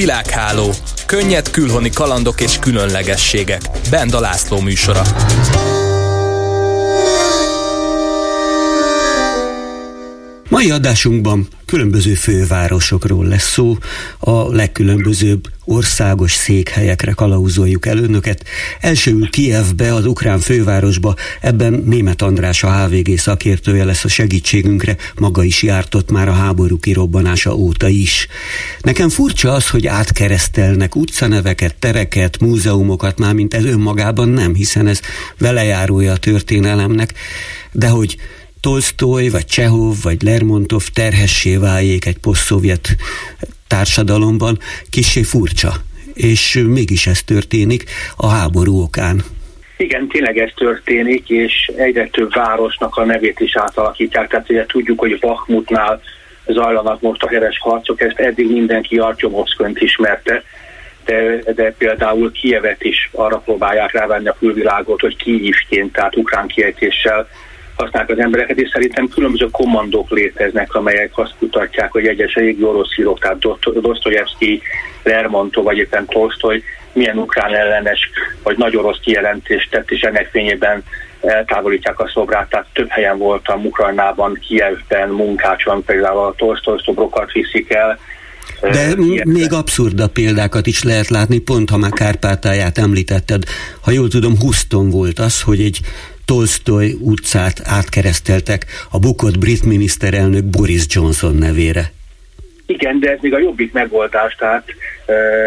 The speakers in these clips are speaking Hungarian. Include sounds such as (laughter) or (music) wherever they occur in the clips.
Világháló. Könnyed külhoni kalandok és különlegességek. Benda László műsora. Mai adásunkban különböző fővárosokról lesz szó, a legkülönbözőbb országos székhelyekre kalauzoljuk el önöket. Elsőül Kievbe, az ukrán fővárosba, ebben Német András a HVG szakértője lesz a segítségünkre, maga is jártott már a háború kirobbanása óta is. Nekem furcsa az, hogy átkeresztelnek utcaneveket, tereket, múzeumokat, már mint ez önmagában nem, hiszen ez velejárója a történelemnek, de hogy Tolstoy, vagy Csehov, vagy Lermontov terhessé váljék egy posztszovjet társadalomban, kissé furcsa. És mégis ez történik a háború okán. Igen, tényleg ez történik, és egyre több városnak a nevét is átalakítják. Tehát ugye tudjuk, hogy Bakhmutnál zajlanak most a heres harcok, ezt eddig mindenki Artyomovszkönt ismerte, de, de például Kievet is arra próbálják rávenni a külvilágot, hogy Kijivként, tehát ukrán kiejtéssel használják az embereket, és szerintem különböző kommandók léteznek, amelyek azt kutatják, hogy egyes régi orosz írók, tehát Dostoyevsky, Lermontov, vagy éppen Tolstoy milyen ukrán ellenes, vagy nagy orosz kijelentést tett, és ennek fényében eltávolítják a szobrát. Tehát több helyen voltam Ukrajnában, Kievben, Munkácson, például a Tolstoy szobrokat viszik el, de még abszurda példákat is lehet látni, pont ha már Kárpátáját említetted. Ha jól tudom, Houston volt az, hogy egy Tolstoy utcát átkereszteltek a bukott brit miniszterelnök Boris Johnson nevére. Igen, de ez még a jobbik megoldás, tehát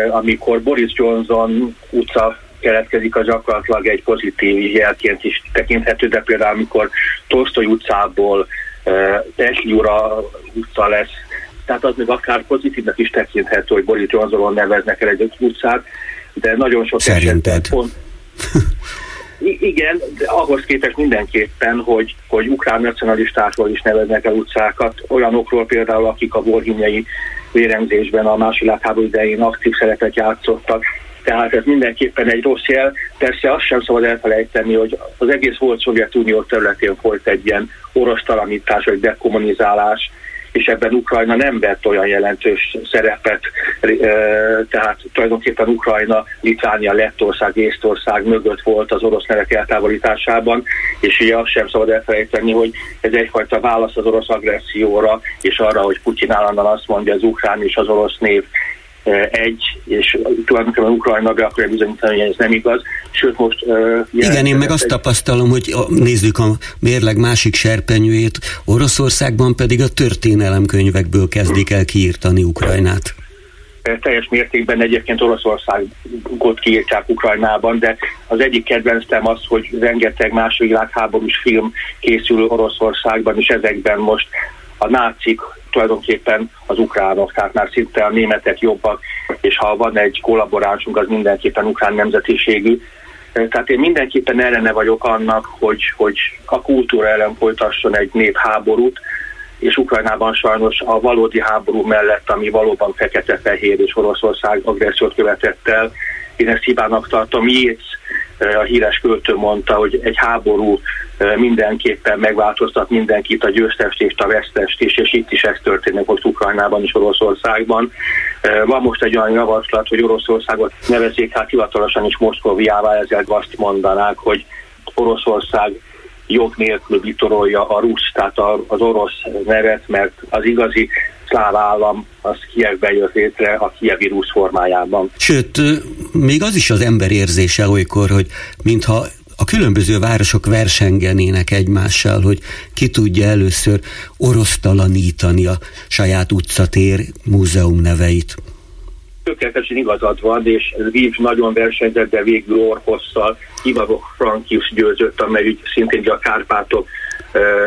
amikor Boris Johnson utca keletkezik, az gyakorlatilag egy pozitív jelként is tekinthető, de például amikor Tolstoy utcából Tesli ura utca lesz, tehát az még akár pozitívnak is tekinthető, hogy Boris Johnsonon neveznek el egy utcát, de nagyon sok Szerinted? esetben pont, (laughs) igen, de ahhoz képest mindenképpen, hogy, hogy ukrán nacionalistákról is neveznek el utcákat, olyanokról például, akik a borhinyai vérengzésben a második világháború idején aktív szerepet játszottak, tehát ez mindenképpen egy rossz jel. Persze azt sem szabad elfelejteni, hogy az egész volt Szovjetunió területén folyt egy ilyen orosz talanítás, vagy dekommunizálás, és ebben Ukrajna nem vett olyan jelentős szerepet, tehát tulajdonképpen Ukrajna, Litvánia, Lettország, Észtország mögött volt az orosz nevek eltávolításában, és ugye azt sem szabad elfelejteni, hogy ez egyfajta válasz az orosz agresszióra, és arra, hogy Putyin állandóan azt mondja, az ukrán és az orosz név egy, és tulajdonképpen Ukrajna be akarja bizonyítani, hogy ez nem igaz. Sőt, most... Uh, Igen, én meg azt egy... tapasztalom, hogy a, nézzük a mérleg másik serpenyőjét, Oroszországban pedig a történelemkönyvekből kezdik el kiírtani Ukrajnát teljes mértékben egyébként Oroszországot kiírták Ukrajnában, de az egyik kedvencem az, hogy rengeteg második világháborús film készül Oroszországban, és ezekben most a nácik tulajdonképpen az ukránok, tehát már szinte a németek jobbak, és ha van egy kollaboránsunk, az mindenképpen ukrán nemzetiségű. Tehát én mindenképpen ellene vagyok annak, hogy, hogy a kultúra ellen folytasson egy népháborút, és Ukrajnában sajnos a valódi háború mellett, ami valóban fekete-fehér és Oroszország agressziót követett el, én ezt hibának tartom. Jéz a híres költő mondta, hogy egy háború mindenképpen megváltoztat mindenkit, a győztest és a vesztest is, és itt is ez történik most Ukrajnában és Oroszországban. Van most egy olyan javaslat, hogy Oroszországot nevezzék hát hivatalosan is Moszkoviává, ezzel azt mondanák, hogy Oroszország jog nélkül vitorolja a rusz, tehát az orosz nevet, mert az igazi szláv állam az Kievben jött létre a kievi rusz formájában. Sőt, még az is az ember érzése olykor, hogy mintha a különböző városok versengenének egymással, hogy ki tudja először orosztalanítani a saját utcatér múzeum neveit. Tökéletesen igazad van, és Lviv nagyon versenyzett, de végül Orhosszal Ivavok Frankius győzött, amely szintén a Kárpátok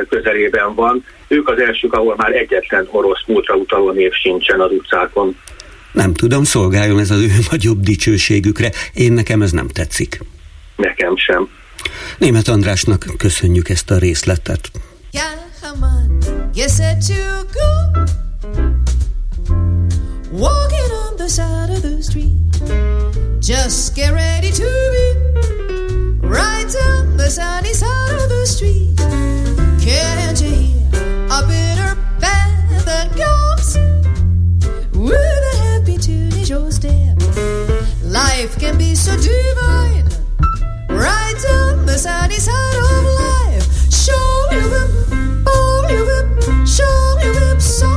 közelében van. Ők az elsők, ahol már egyetlen orosz múltra utaló név sincsen az utcákon. Nem tudom, szolgáljon ez az ő (laughs) nagyobb dicsőségükre. Én nekem ez nem tetszik. Nekem sem. Német Andrásnak köszönjük ezt a részletet. Walking on the side of the street Just get ready to be Right on the sunny side of the street Can't you a bitter path that comes with a happy tune is your step. Life can be so divine, right on the sunny side of life. Show your whip, pull your whip, show your whip, so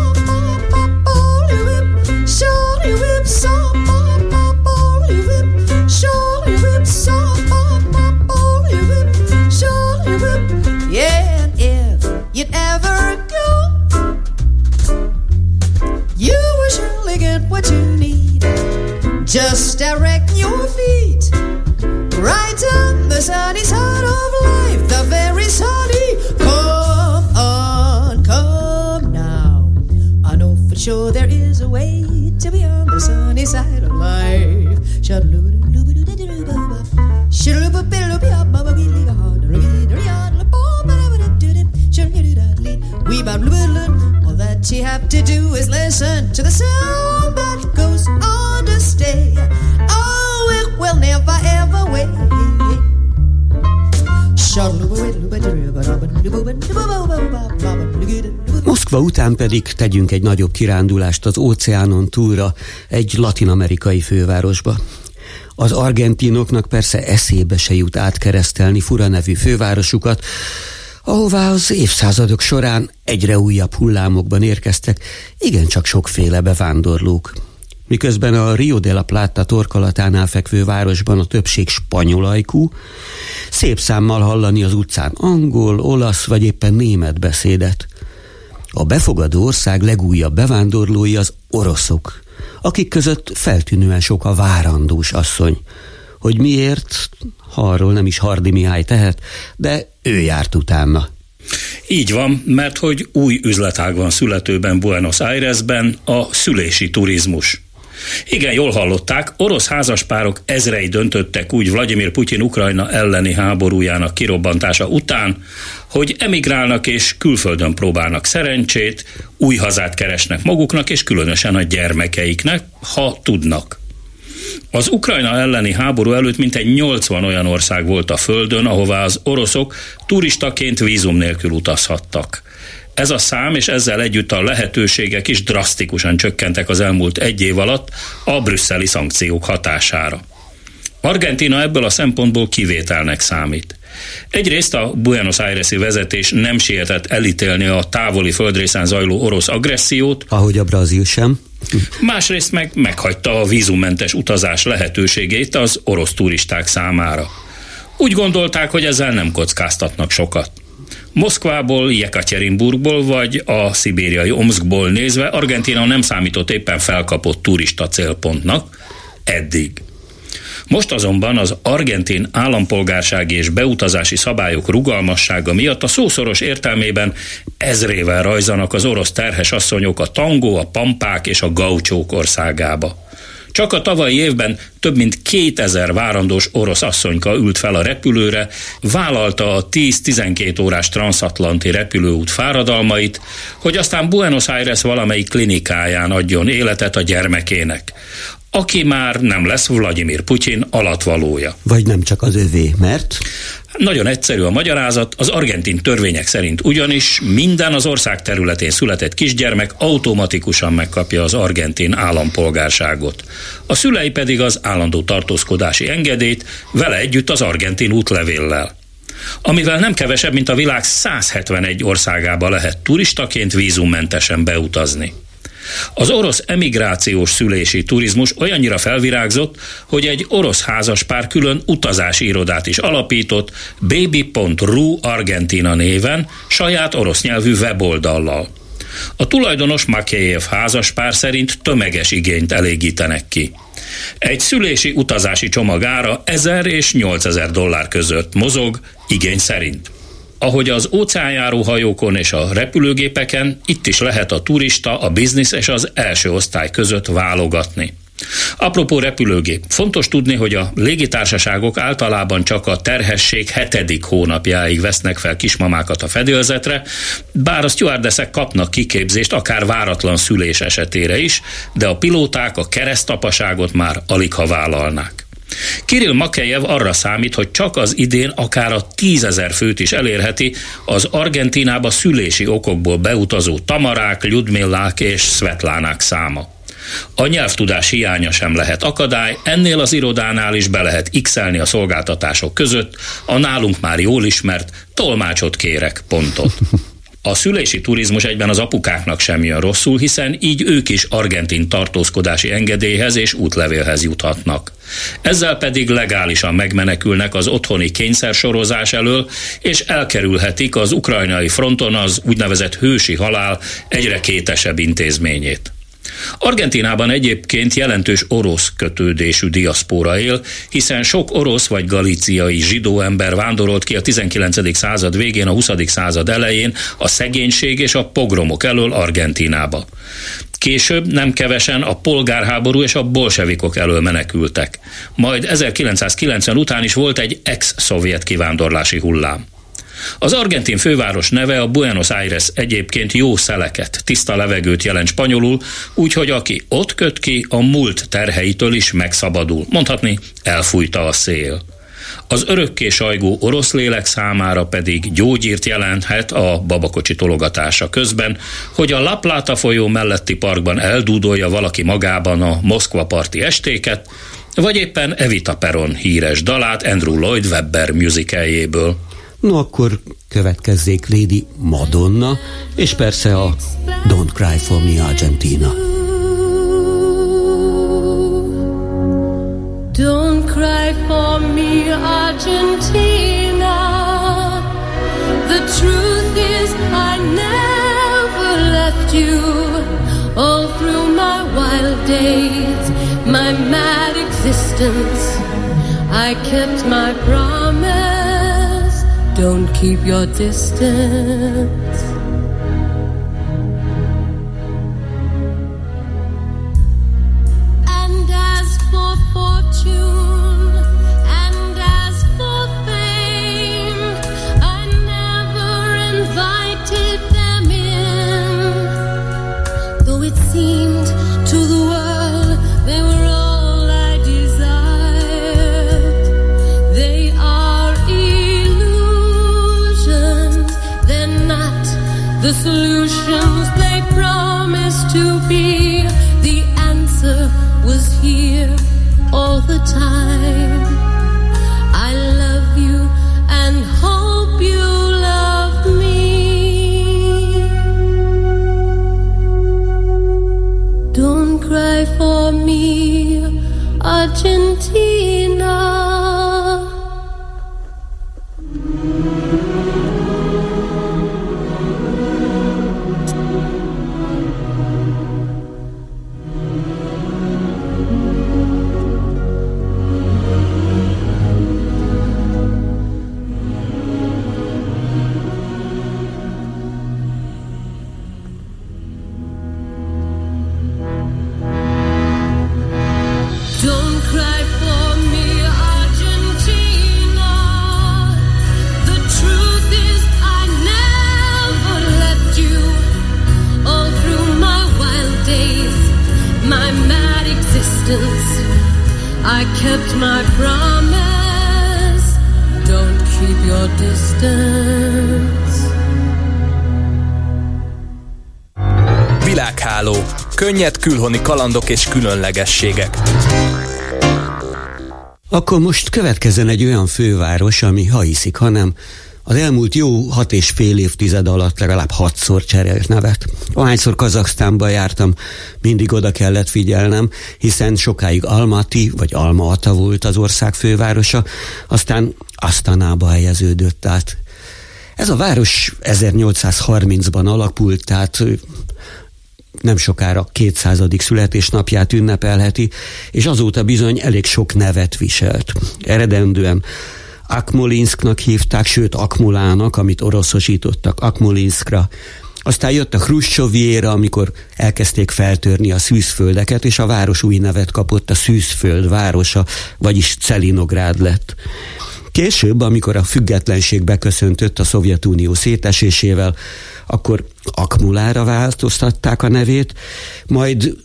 Moszkva után pedig tegyünk egy nagyobb kirándulást az óceánon túlra, egy latinamerikai fővárosba. Az argentinoknak persze eszébe se jut átkeresztelni fura nevű fővárosukat, ahová az évszázadok során egyre újabb hullámokban érkeztek igencsak sokféle bevándorlók. Miközben a Rio de la Plata torkolatánál fekvő városban a többség spanyolajkú, szép számmal hallani az utcán angol, olasz vagy éppen német beszédet. A befogadó ország legújabb bevándorlói az oroszok, akik között feltűnően sok a várandós asszony. Hogy miért, ha arról nem is Hardi Mihály tehet, de ő járt utána. Így van, mert hogy új üzletág van születőben Buenos Airesben, a szülési turizmus. Igen, jól hallották, orosz házaspárok ezrei döntöttek úgy Vladimir Putyin Ukrajna elleni háborújának kirobbantása után, hogy emigrálnak és külföldön próbálnak szerencsét, új hazát keresnek maguknak és különösen a gyermekeiknek, ha tudnak. Az Ukrajna elleni háború előtt mintegy 80 olyan ország volt a földön, ahová az oroszok turistaként vízum nélkül utazhattak. Ez a szám és ezzel együtt a lehetőségek is drasztikusan csökkentek az elmúlt egy év alatt a brüsszeli szankciók hatására. Argentina ebből a szempontból kivételnek számít. Egyrészt a Buenos Aires-i vezetés nem sietett elítélni a távoli földrészen zajló orosz agressziót. Ahogy a brazil sem. Másrészt meg meghagyta a vízummentes utazás lehetőségét az orosz turisták számára. Úgy gondolták, hogy ezzel nem kockáztatnak sokat. Moszkvából, Jekaterinburgból vagy a szibériai Omskból nézve Argentina nem számított éppen felkapott turista célpontnak eddig. Most azonban az argentin állampolgársági és beutazási szabályok rugalmassága miatt a szószoros értelmében ezrével rajzanak az orosz terhes asszonyok a tangó, a pampák és a gaucsók országába. Csak a tavalyi évben több mint 2000 várandós orosz asszonyka ült fel a repülőre, vállalta a 10-12 órás transatlanti repülőút fáradalmait, hogy aztán Buenos Aires valamelyik klinikáján adjon életet a gyermekének aki már nem lesz Vladimir Putyin alatvalója. Vagy nem csak az övé, mert? Nagyon egyszerű a magyarázat, az argentin törvények szerint ugyanis minden az ország területén született kisgyermek automatikusan megkapja az argentin állampolgárságot. A szülei pedig az állandó tartózkodási engedélyt, vele együtt az argentin útlevéllel amivel nem kevesebb, mint a világ 171 országába lehet turistaként vízummentesen beutazni. Az orosz emigrációs szülési turizmus olyannyira felvirágzott, hogy egy orosz házaspár külön utazási irodát is alapított baby.ru Argentina néven, saját orosz nyelvű weboldallal. A tulajdonos Makeyev házaspár szerint tömeges igényt elégítenek ki. Egy szülési utazási csomag ára 1000 és 8000 dollár között mozog, igény szerint. Ahogy az óceánjáró hajókon és a repülőgépeken, itt is lehet a turista, a biznisz és az első osztály között válogatni. Apropó repülőgép. Fontos tudni, hogy a légitársaságok általában csak a terhesség hetedik hónapjáig vesznek fel kismamákat a fedélzetre, bár a stewardessek kapnak kiképzést akár váratlan szülés esetére is, de a pilóták a keresztapaságot már alig ha vállalnák. Kirill Makejev arra számít, hogy csak az idén akár a tízezer főt is elérheti az Argentinába szülési okokból beutazó Tamarák, Lyudmillák és Svetlánák száma. A nyelvtudás hiánya sem lehet akadály, ennél az irodánál is be lehet x a szolgáltatások között, a nálunk már jól ismert tolmácsot kérek pontot. (laughs) A szülési turizmus egyben az apukáknak sem jön rosszul, hiszen így ők is argentin tartózkodási engedélyhez és útlevélhez juthatnak. Ezzel pedig legálisan megmenekülnek az otthoni kényszersorozás elől, és elkerülhetik az ukrajnai fronton az úgynevezett hősi halál egyre kétesebb intézményét. Argentinában egyébként jelentős orosz kötődésű diaszpóra él, hiszen sok orosz vagy galíciai zsidó ember vándorolt ki a 19. század végén, a 20. század elején a szegénység és a pogromok elől Argentinába. Később nem kevesen a polgárháború és a bolsevikok elől menekültek. Majd 1990 után is volt egy ex-szovjet kivándorlási hullám. Az argentin főváros neve a Buenos Aires egyébként jó szeleket, tiszta levegőt jelent spanyolul, úgyhogy aki ott köt ki, a múlt terheitől is megszabadul. Mondhatni, elfújta a szél. Az örökké sajgó orosz lélek számára pedig gyógyírt jelenthet a babakocsi tologatása közben, hogy a La Plata folyó melletti parkban eldúdolja valaki magában a Moszkva parti estéket, vagy éppen Evita Peron híres dalát Andrew Lloyd Webber musicaljéből. No akkor következzék Lady Madonna, és persze a Don't Cry For Me Argentina. Don't cry for me, Argentina. The truth is, I never left you. All through my wild days, my mad existence, I kept my promise. Don't keep your distance. Világháló. Könnyed külhoni kalandok és különlegességek. Akkor most következzen egy olyan főváros, ami ha hiszik, hanem az elmúlt jó hat és fél évtized alatt legalább hatszor cserélt nevet. Ahányszor Kazaksztánba jártam, mindig oda kellett figyelnem, hiszen sokáig Almaty vagy Alma-Ata volt az ország fővárosa, aztán Asztanába helyeződött át. Ez a város 1830-ban alakult, tehát nem sokára 200. születésnapját ünnepelheti, és azóta bizony elég sok nevet viselt. Eredendően Akmolinsknak hívták, sőt Akmulának, amit oroszosítottak Akmolinskra. Aztán jött a Hruscsovjéra, amikor elkezdték feltörni a szűzföldeket, és a város új nevet kapott, a szűzföld városa, vagyis Celinográd lett. Később, amikor a függetlenség beköszöntött a Szovjetunió szétesésével, akkor Akmulára változtatták a nevét, majd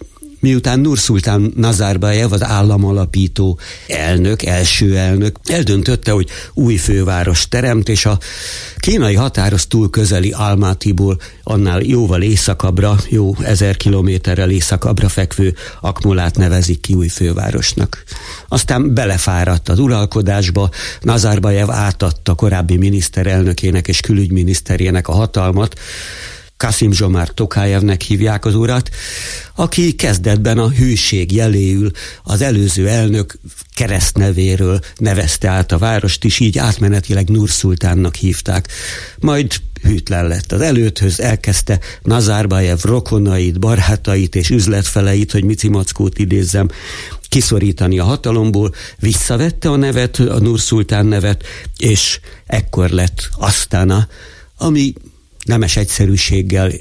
miután Nurszultán Nazarbayev, az államalapító elnök, első elnök, eldöntötte, hogy új főváros teremt, és a kínai határoz túl közeli Almátiból annál jóval északabbra, jó ezer kilométerrel északabbra fekvő Akmulát nevezik ki új fővárosnak. Aztán belefáradt az uralkodásba, Nazarbayev átadta korábbi miniszterelnökének és külügyminiszterének a hatalmat, Kasim Zsomár Tokájevnek hívják az urat, aki kezdetben a hűség jeléül az előző elnök keresztnevéről nevezte át a várost, és így átmenetileg Nurszultánnak hívták. Majd hűtlen lett az előthöz, elkezdte Nazarbayev rokonait, barátait és üzletfeleit, hogy Mici Mackót idézzem, kiszorítani a hatalomból, visszavette a nevet, a Nurszultán nevet, és ekkor lett Asztana, ami nemes egyszerűséggel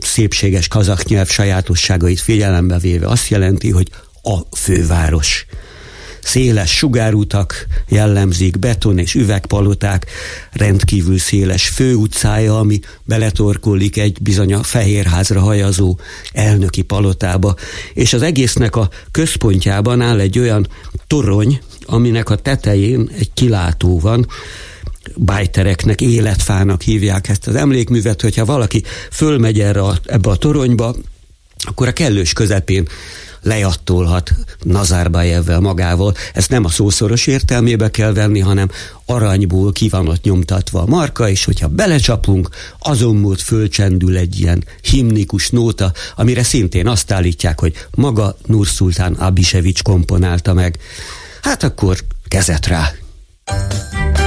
szépséges kazak nyelv sajátosságait figyelembe véve azt jelenti, hogy a főváros. Széles sugárutak jellemzik, beton és üvegpaloták, rendkívül széles főutcája, ami beletorkolik egy bizony a Fehérházra hajazó elnöki palotába, és az egésznek a központjában áll egy olyan torony, aminek a tetején egy kilátó van, bájtereknek, életfának hívják ezt az emlékművet, hogyha valaki fölmegy erre a, ebbe a toronyba, akkor a kellős közepén lejattolhat Nazarbayevvel magával. Ezt nem a szószoros értelmébe kell venni, hanem aranyból ki van ott nyomtatva a marka, és hogyha belecsapunk, azon múlt fölcsendül egy ilyen himnikus nóta, amire szintén azt állítják, hogy maga Nurszultán Abisevics komponálta meg. Hát akkor kezet rá! thank you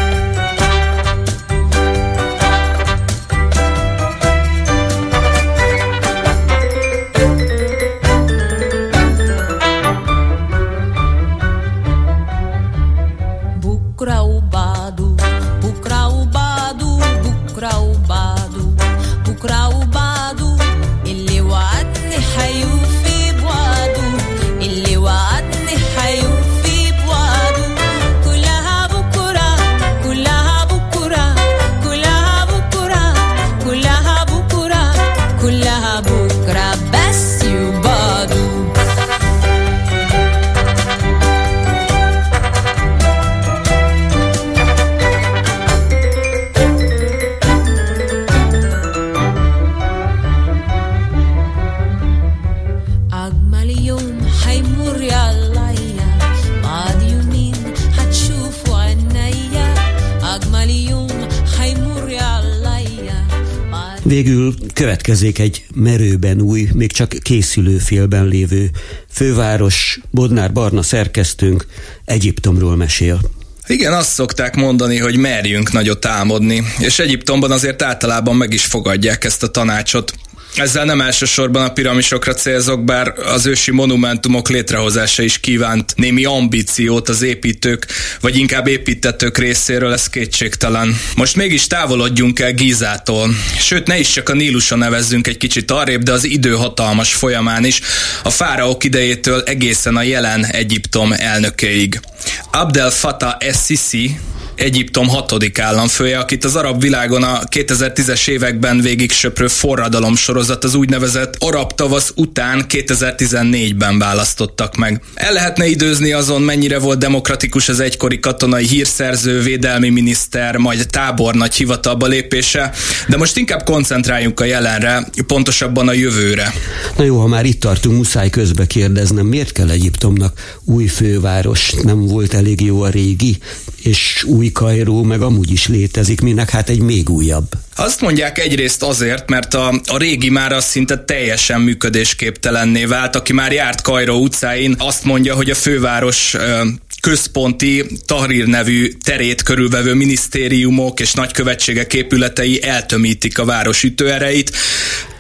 Végül következik egy merőben új, még csak készülő félben lévő főváros, Bodnár Barna szerkesztőnk Egyiptomról mesél. Igen, azt szokták mondani, hogy merjünk nagyot álmodni, és Egyiptomban azért általában meg is fogadják ezt a tanácsot. Ezzel nem elsősorban a piramisokra célzok, bár az ősi monumentumok létrehozása is kívánt némi ambíciót az építők, vagy inkább építetők részéről, ez kétségtelen. Most mégis távolodjunk el Gízától, sőt ne is csak a Níluson nevezzünk egy kicsit arrébb, de az idő hatalmas folyamán is, a fáraók idejétől egészen a jelen Egyiptom elnökeig. Abdel Fattah es-Sisi, Egyiptom hatodik államfője, akit az arab világon a 2010-es években végig söprő forradalom sorozat az úgynevezett arab tavasz után 2014-ben választottak meg. El lehetne időzni azon, mennyire volt demokratikus az egykori katonai hírszerző, védelmi miniszter, majd tábornagy hivatalba lépése, de most inkább koncentráljunk a jelenre, pontosabban a jövőre. Na jó, ha már itt tartunk, muszáj közbe kérdeznem, miért kell Egyiptomnak új főváros? Nem volt elég jó a régi, és új Kairó meg amúgy is létezik, minek hát egy még újabb. Azt mondják egyrészt azért, mert a, a régi már az szinte teljesen működésképtelenné vált. Aki már járt Kairó utcáin, azt mondja, hogy a főváros ö, központi Tahrir nevű terét körülvevő minisztériumok és nagykövetségek épületei eltömítik a város ütőereit,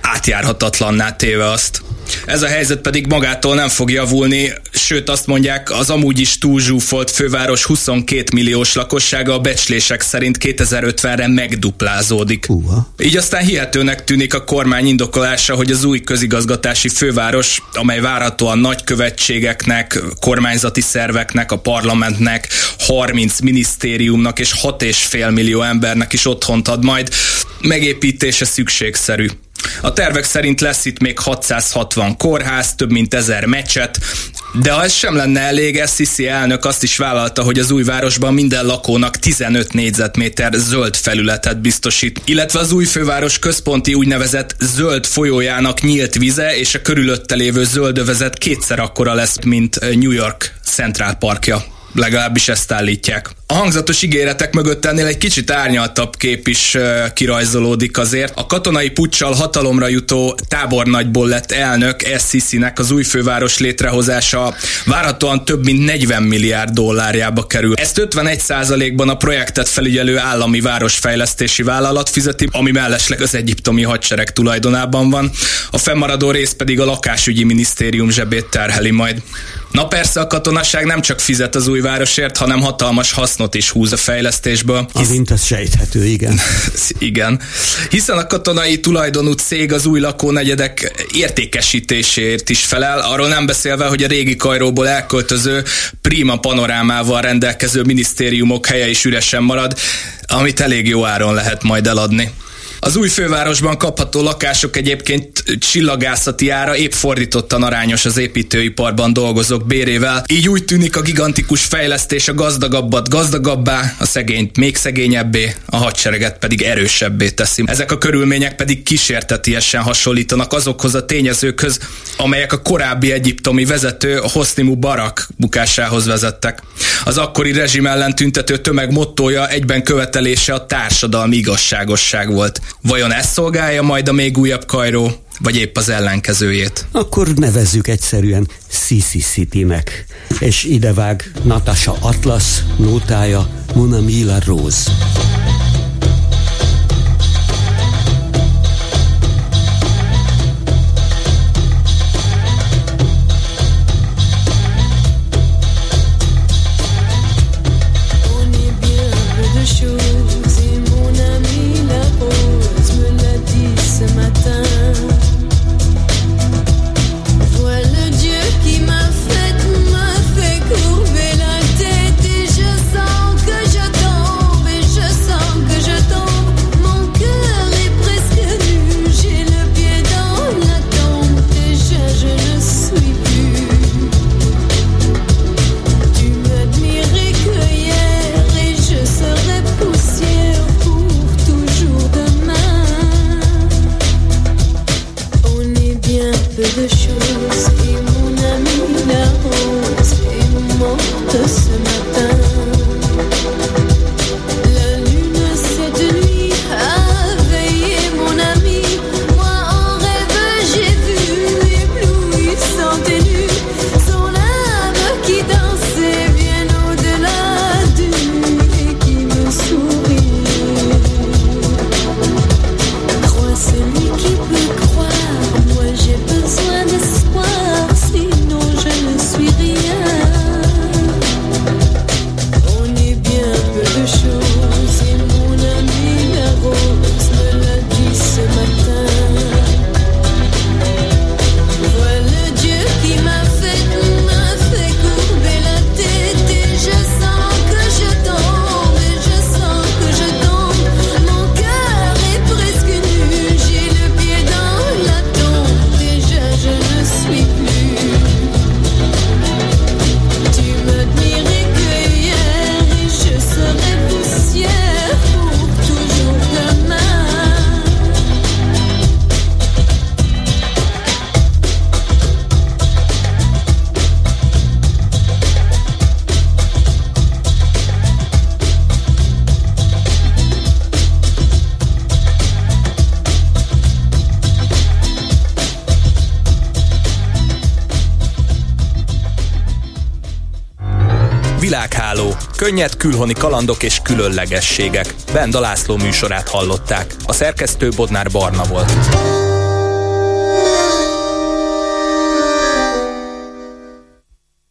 átjárhatatlanná téve azt. Ez a helyzet pedig magától nem fog javulni, sőt azt mondják, az amúgy is túlzsúfolt főváros 22 milliós lakossága a becslések szerint 2050-re megduplázódik. Húha. Így aztán hihetőnek tűnik a kormány indokolása, hogy az új közigazgatási főváros, amely várhatóan nagykövetségeknek, kormányzati szerveknek, a parlamentnek, 30 minisztériumnak és 6,5 millió embernek is otthont ad majd, megépítése szükségszerű. A tervek szerint lesz itt még 660 kórház, több mint ezer mecset, de ha ez sem lenne elég, Sisi elnök azt is vállalta, hogy az új városban minden lakónak 15 négyzetméter zöld felületet biztosít, illetve az új főváros központi úgynevezett zöld folyójának nyílt vize és a körülötte lévő zöld övezet kétszer akkora lesz, mint New York Central Parkja. Legalábbis ezt állítják. A hangzatos ígéretek mögött ennél egy kicsit árnyaltabb kép is kirajzolódik azért. A katonai puccsal hatalomra jutó tábornagyból lett elnök SCC-nek az új főváros létrehozása várhatóan több mint 40 milliárd dollárjába kerül. Ezt 51%-ban a projektet felügyelő állami városfejlesztési vállalat fizeti, ami mellesleg az egyiptomi hadsereg tulajdonában van. A fennmaradó rész pedig a lakásügyi minisztérium zsebét terheli majd. Na persze a katonaság nem csak fizet az új városért, hanem hatalmas hasznot is húz a fejlesztésből. Amint az sejthető, igen. (laughs) Igen. Hiszen a katonai tulajdonú cég az új lakónegyedek értékesítéséért is felel, arról nem beszélve, hogy a régi Kajróból elköltöző prima panorámával rendelkező minisztériumok helye is üresen marad, amit elég jó áron lehet majd eladni. Az új fővárosban kapható lakások egyébként csillagászati ára épp fordítottan arányos az építőiparban dolgozók bérével. Így úgy tűnik a gigantikus fejlesztés a gazdagabbat gazdagabbá, a szegényt még szegényebbé, a hadsereget pedig erősebbé teszi. Ezek a körülmények pedig kísértetiesen hasonlítanak azokhoz a tényezőkhöz, amelyek a korábbi egyiptomi vezető Hosni Mubarak bukásához vezettek. Az akkori rezsim ellen tüntető tömeg mottója egyben követelése a társadalmi igazságosság volt. Vajon ezt szolgálja majd a még újabb Kajró, vagy épp az ellenkezőjét? Akkor nevezzük egyszerűen Sisi City-nek. És idevág Natasha Atlas, nótája Mona Mila Rose. Könnyed külhoni kalandok és különlegességek. Benda László műsorát hallották. A szerkesztő Bodnár Barna volt.